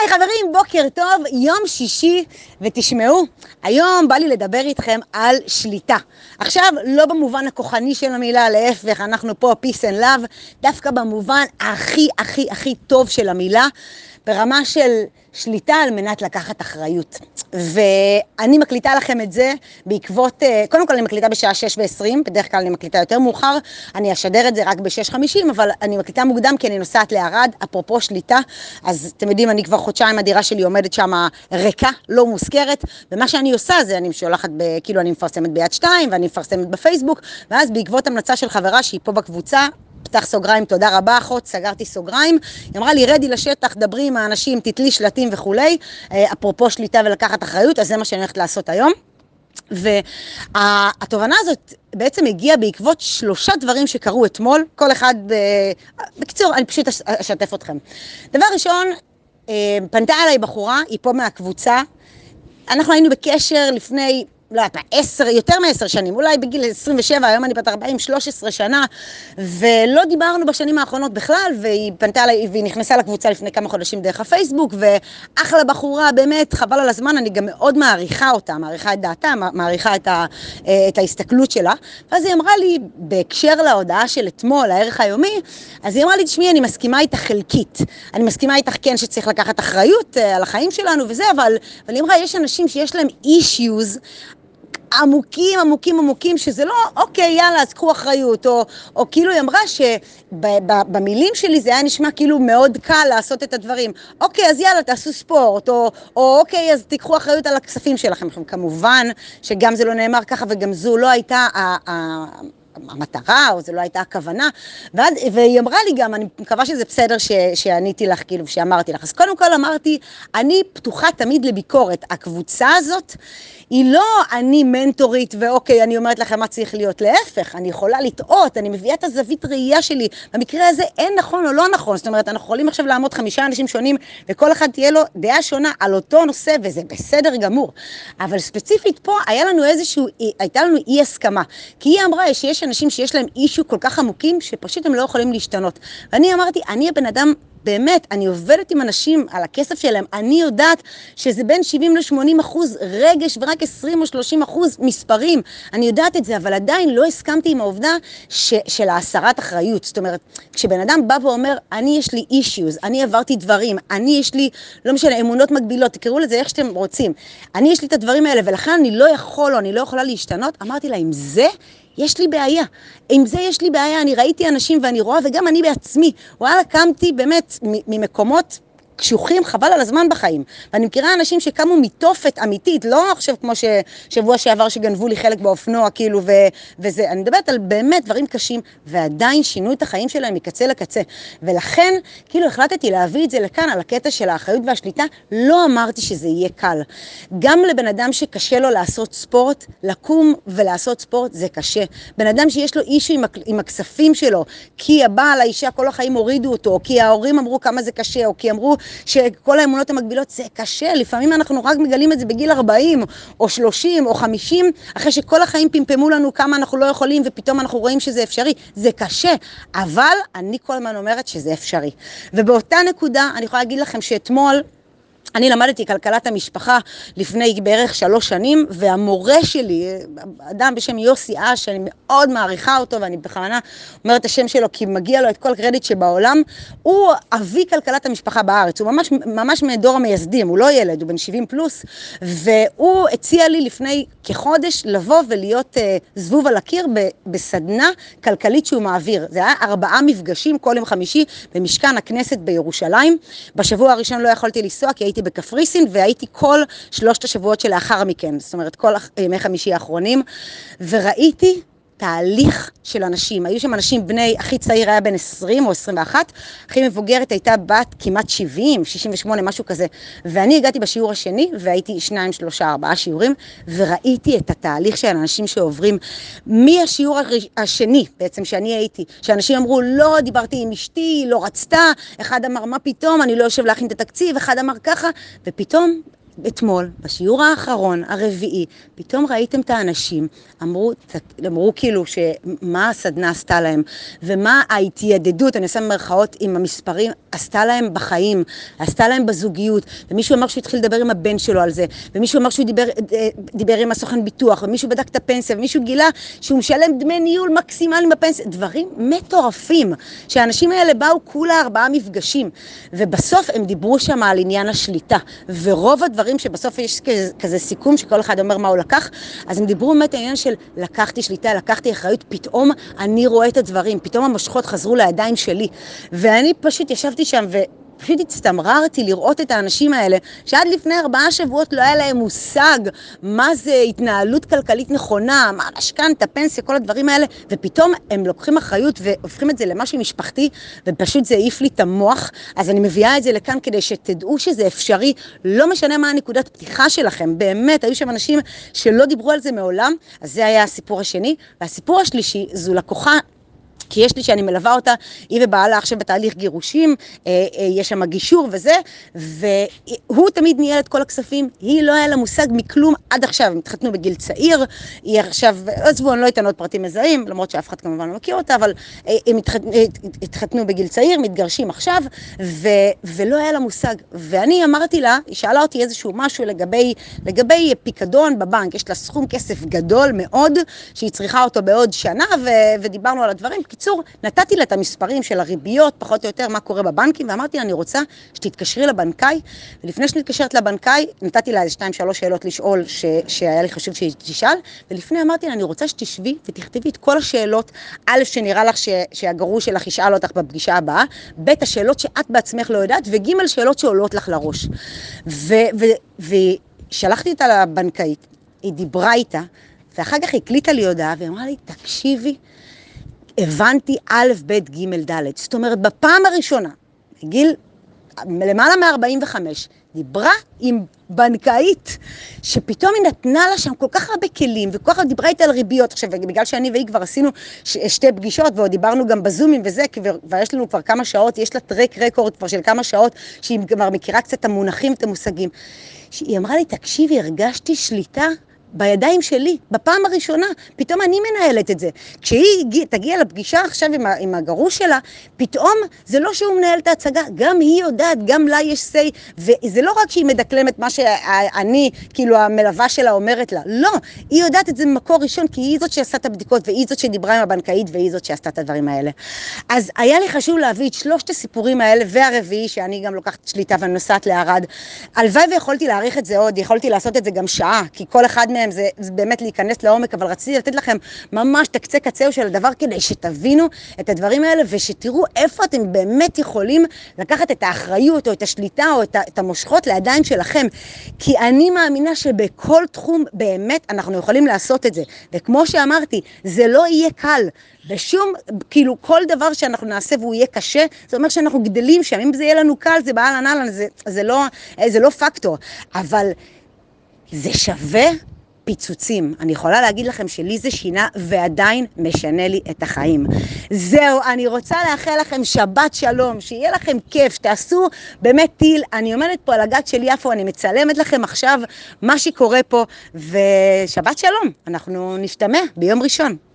היי חברים, בוקר טוב, יום שישי, ותשמעו, היום בא לי לדבר איתכם על שליטה. עכשיו, לא במובן הכוחני של המילה, להפך, אנחנו פה peace and love, דווקא במובן הכי הכי הכי טוב של המילה, ברמה של שליטה על מנת לקחת אחריות. ואני מקליטה לכם את זה בעקבות, אה, קודם כל אני מקליטה בשעה 6 ו-20, בדרך כלל אני מקליטה יותר מאוחר, אני אשדר את זה רק ב-6.50, אבל אני מקליטה מוקדם כי אני נוסעת לערד, אפרופו שליטה, אז אתם יודעים, אני כבר חודשיים, הדירה שלי עומדת שם ריקה, לא מוזכרת, ומה שאני עושה זה אני שולחת, ב, כאילו אני מפרסמת ביד שתיים, ואני מפרסמת בפייסבוק, ואז בעקבות המלצה של חברה שהיא פה בקבוצה, פתח סוגריים, תודה רבה אחות, סגרתי סוגריים. היא אמרה לי, רדי לשטח, דברי עם האנשים, תתלי שלטים וכולי. אה, אפרופו שליטה ולקחת אחריות, אז זה מה שאני הולכת לעשות היום. והתובנה הזאת בעצם הגיעה בעקבות שלושה דברים שקרו אתמול, כל אחד. בקיצור, אני פשוט אשתף אתכם. דבר ראשון, אה, פנתה אליי בחורה, היא פה מהקבוצה, אנחנו היינו בקשר לפני לא יודעת מה, עשר, יותר מעשר שנים, אולי בגיל 27, היום אני בת 40, 13 שנה, ולא דיברנו בשנים האחרונות בכלל, והיא פנתה אליי, והיא נכנסה לקבוצה לפני כמה חודשים דרך הפייסבוק, ואחלה בחורה, באמת, חבל על הזמן, אני גם מאוד מעריכה אותה, מעריכה את דעתה, מעריכה את, ה, אה, את ההסתכלות שלה, ואז היא אמרה לי, בהקשר להודעה של אתמול, הערך היומי, אז היא אמרה לי, תשמעי, אני מסכימה איתך חלקית. אני מסכימה איתך כן שצריך לקחת אחריות אה, על החיים שלנו וזה, אבל, אבל היא אמרה, יש אנשים שיש להם אישיוז, עמוקים, עמוקים, עמוקים, שזה לא, אוקיי, יאללה, אז קחו אחריות, או, או כאילו היא אמרה שבמילים שלי זה היה נשמע כאילו מאוד קל לעשות את הדברים. אוקיי, אז יאללה, תעשו ספורט, או, או אוקיי, אז תיקחו אחריות על הכספים שלכם. כמובן שגם זה לא נאמר ככה, וגם זו לא הייתה המטרה, או זו לא הייתה הכוונה, ועד, והיא אמרה לי גם, אני מקווה שזה בסדר ש, שעניתי לך, כאילו, שאמרתי לך. אז קודם כל אמרתי, אני פתוחה תמיד לביקורת. הקבוצה הזאת, היא לא אני מנטורית ואוקיי, אני אומרת לכם מה צריך להיות. להפך, אני יכולה לטעות, אני מביאה את הזווית ראייה שלי. במקרה הזה אין נכון או לא נכון. זאת אומרת, אנחנו יכולים עכשיו לעמוד חמישה אנשים שונים, וכל אחד תהיה לו דעה שונה על אותו נושא, וזה בסדר גמור. אבל ספציפית פה, היה לנו איזשהו, הייתה לנו אי הסכמה. כי היא אמרה שיש אנשים שיש להם אישו כל כך עמוקים, שפשוט הם לא יכולים להשתנות. ואני אמרתי, אני הבן אדם באמת, אני עובדת עם אנשים על הכסף שלהם, אני יודעת שזה בין 70 ל-80 אחוז רגש ורק 20 או 30 אחוז מספרים, אני יודעת את זה, אבל עדיין לא הסכמתי עם העובדה ש, של ההסרת אחריות. זאת אומרת, כשבן אדם בא ואומר, אני יש לי אישיוז, אני עברתי דברים, אני יש לי, לא משנה, אמונות מגבילות, תקראו לזה איך שאתם רוצים, אני יש לי את הדברים האלה, ולכן אני לא יכול או אני לא יכולה להשתנות, אמרתי לה, עם זה יש לי בעיה. עם זה יש לי בעיה, אני ראיתי אנשים ואני רואה, וגם אני בעצמי, וואלה, קמתי באמת ממקומות קשוחים, חבל על הזמן בחיים. ואני מכירה אנשים שקמו מתופת אמיתית, לא עכשיו כמו ששבוע שעבר שגנבו לי חלק באופנוע, כאילו, ו, וזה, אני מדברת על באמת דברים קשים, ועדיין שינו את החיים שלהם מקצה לקצה. ולכן, כאילו, החלטתי להביא את זה לכאן, על הקטע של האחריות והשליטה, לא אמרתי שזה יהיה קל. גם לבן אדם שקשה לו לעשות ספורט, לקום ולעשות ספורט זה קשה. בן אדם שיש לו אישו עם, עם הכספים שלו, כי הבעל, האישה כל החיים הורידו אותו, או כי ההורים אמרו כמה זה קשה, או כי אמרו שכל האמונות המקבילות זה קשה, לפעמים אנחנו רק מגלים את זה בגיל 40 או 30 או 50, אחרי שכל החיים פמפמו לנו כמה אנחנו לא יכולים ופתאום אנחנו רואים שזה אפשרי. זה קשה, אבל אני כל הזמן אומרת שזה אפשרי. ובאותה נקודה אני יכולה להגיד לכם שאתמול אני למדתי כלכלת המשפחה לפני בערך שלוש שנים, והמורה שלי, אדם בשם יוסי אש, שאני מאוד מעריכה אותו, ואני בכוונה אומרת את השם שלו כי מגיע לו את כל הקרדיט שבעולם, הוא אבי כלכלת המשפחה בארץ, הוא ממש, ממש מדור המייסדים, הוא לא ילד, הוא בן 70 פלוס, והוא הציע לי לפני כחודש לבוא ולהיות uh, זבוב על הקיר ב, בסדנה כלכלית שהוא מעביר. זה היה ארבעה מפגשים כל יום חמישי במשכן הכנסת בירושלים. בשבוע הראשון לא יכולתי לנסוע כי הייתי בקפריסין והייתי כל שלושת השבועות שלאחר מכן, זאת אומרת כל ימי חמישי האחרונים, וראיתי תהליך של אנשים. היו שם אנשים בני, הכי צעיר היה בן 20 או 21, הכי מבוגרת הייתה בת כמעט 70, 68, משהו כזה. ואני הגעתי בשיעור השני, והייתי שניים, שלושה, ארבעה שיעורים, וראיתי את התהליך של אנשים שעוברים מהשיעור השני, בעצם, שאני הייתי, שאנשים אמרו, לא, דיברתי עם אשתי, היא לא רצתה, אחד אמר, מה פתאום, אני לא יושב להכין את התקציב, אחד אמר ככה, ופתאום אתמול, בשיעור האחרון, הרביעי, פתאום ראיתם את האנשים, אמרו, אמרו כאילו שמה הסדנה עשתה להם, ומה ההתיידדות, אני עושה במרכאות עם המספרים, עשתה להם בחיים, עשתה להם בזוגיות, ומישהו אמר שהוא התחיל לדבר עם הבן שלו על זה, ומישהו אמר שהוא דיבר, אה, דיבר עם הסוכן ביטוח, ומישהו בדק את הפנסיה, ומישהו גילה שהוא משלם דמי ניהול מקסימליים בפנסיה, דברים מטורפים, שהאנשים האלה באו כולה ארבעה מפגשים, ובסוף הם דיברו שם על עניין השליטה, ורוב הדברים שבסוף יש כזה, כזה סיכום שכל אחד אומר מה הוא לקח, אז הם דיברו באמת העניין של לקחתי שליטה, לקחתי אחריות, פתאום אני רואה את הדברים, פתאום המושכות חזרו לידיים שלי, ואני פשוט ישבתי שם ו... פשוט הצטמררתי לראות את האנשים האלה, שעד לפני ארבעה שבועות לא היה להם מושג מה זה התנהלות כלכלית נכונה, מה המשכנתה, פנסיה, כל הדברים האלה, ופתאום הם לוקחים אחריות והופכים את זה למשהו משפחתי, ופשוט זה העיף לי את המוח. אז אני מביאה את זה לכאן כדי שתדעו שזה אפשרי, לא משנה מה הנקודת פתיחה שלכם, באמת, היו שם אנשים שלא דיברו על זה מעולם, אז זה היה הסיפור השני. והסיפור השלישי, זו לקוחה כי יש לי שאני מלווה אותה, היא ובעלה עכשיו בתהליך גירושים, אה, אה, יש שם גישור וזה, והוא תמיד ניהל את כל הכספים, היא לא היה לה מושג מכלום עד עכשיו, הם התחתנו בגיל צעיר, היא עכשיו, עזבו, אני לא אתן עוד פרטים מזהים, למרות שאף אחד כמובן לא מכיר אותה, אבל אה, הם התחת, התחתנו בגיל צעיר, מתגרשים עכשיו, ו, ולא היה לה מושג. ואני אמרתי לה, היא שאלה אותי איזשהו משהו לגבי, לגבי פיקדון בבנק, יש לה סכום כסף גדול מאוד, שהיא צריכה אותו בעוד שנה, ו, ודיברנו על הדברים. בקיצור, נתתי לה את המספרים של הריביות, פחות או יותר מה קורה בבנקים, ואמרתי לה, אני רוצה שתתקשרי לבנקאי, ולפני שאני מתקשרת לבנקאי, נתתי לה איזה שתיים, שלוש שאלות לשאול, ש... שהיה לי חשוב שהיא תשאל, ולפני אמרתי לה, אני רוצה שתשבי ותכתבי את כל השאלות, א', שנראה לך ש... שהגרוש שלך ישאל אותך בפגישה הבאה, ב', השאלות שאת בעצמך לא יודעת, וג', שאלות שעולות לך לראש. ו... ו... ושלחתי אותה לבנקאית, היא דיברה איתה, ואחר כך הקליטה לי הודעה, והיא אמרה לי, תקשיבי, הבנתי א', ב', ג', ד'. זאת אומרת, בפעם הראשונה, בגיל למעלה מ-45, דיברה עם בנקאית, שפתאום היא נתנה לה שם כל כך הרבה כלים, וכל כך דיברה איתה על ריביות. עכשיו, בגלל שאני והיא כבר עשינו ש- שתי פגישות, ועוד דיברנו גם בזומים וזה, כבר, ויש לנו כבר כמה שעות, יש לה טרק רקורד כבר של כמה שעות, שהיא כבר מכירה קצת את המונחים, את המושגים. היא אמרה לי, תקשיבי, הרגשתי שליטה בידיים שלי, בפעם הראשונה, פתאום אני מנהלת את זה. כשהיא תגיע לפגישה עכשיו עם, עם הגרוש שלה, פתאום זה לא שהוא מנהל את ההצגה, גם היא יודעת, גם לה יש say, וזה לא רק שהיא מדקלמת מה שאני, כאילו המלווה שלה אומרת לה, לא, היא יודעת את זה ממקור ראשון, כי היא זאת שעשתה את הבדיקות, והיא זאת שדיברה עם הבנקאית, והיא זאת שעשתה את הדברים האלה. אז היה לי חשוב להביא את שלושת הסיפורים האלה, והרביעי, שאני גם לוקחת שליטה ואני נוסעת לערד. הלוואי ויכולתי להעריך את זה עוד, יכולתי לעשות את זה גם שעה, כי כל אחד מהם זה, זה באמת להיכנס לעומק, אבל רציתי לתת לכם ממש את הקצה קצהו של הדבר כדי שתבינו את הדברים האלה ושתראו איפה אתם באמת יכולים לקחת את האחריות או את השליטה או את, את המושכות לידיים שלכם. כי אני מאמינה שבכל תחום באמת אנחנו יכולים לעשות את זה. וכמו שאמרתי, זה לא יהיה קל. בשום, כאילו כל דבר שאנחנו נעשה והוא יהיה קשה, זה אומר שאנחנו גדלים שם. אם זה יהיה לנו קל, זה באהלן אהלן, זה, זה, לא, זה לא פקטור. אבל זה שווה פיצוצים. אני יכולה להגיד לכם שלי זה שינה ועדיין משנה לי את החיים. זהו, אני רוצה לאחל לכם שבת שלום, שיהיה לכם כיף, תעשו באמת טיל. אני עומדת פה על הגג של יפו, אני מצלמת לכם עכשיו מה שקורה פה, ושבת שלום, אנחנו נשתמע ביום ראשון.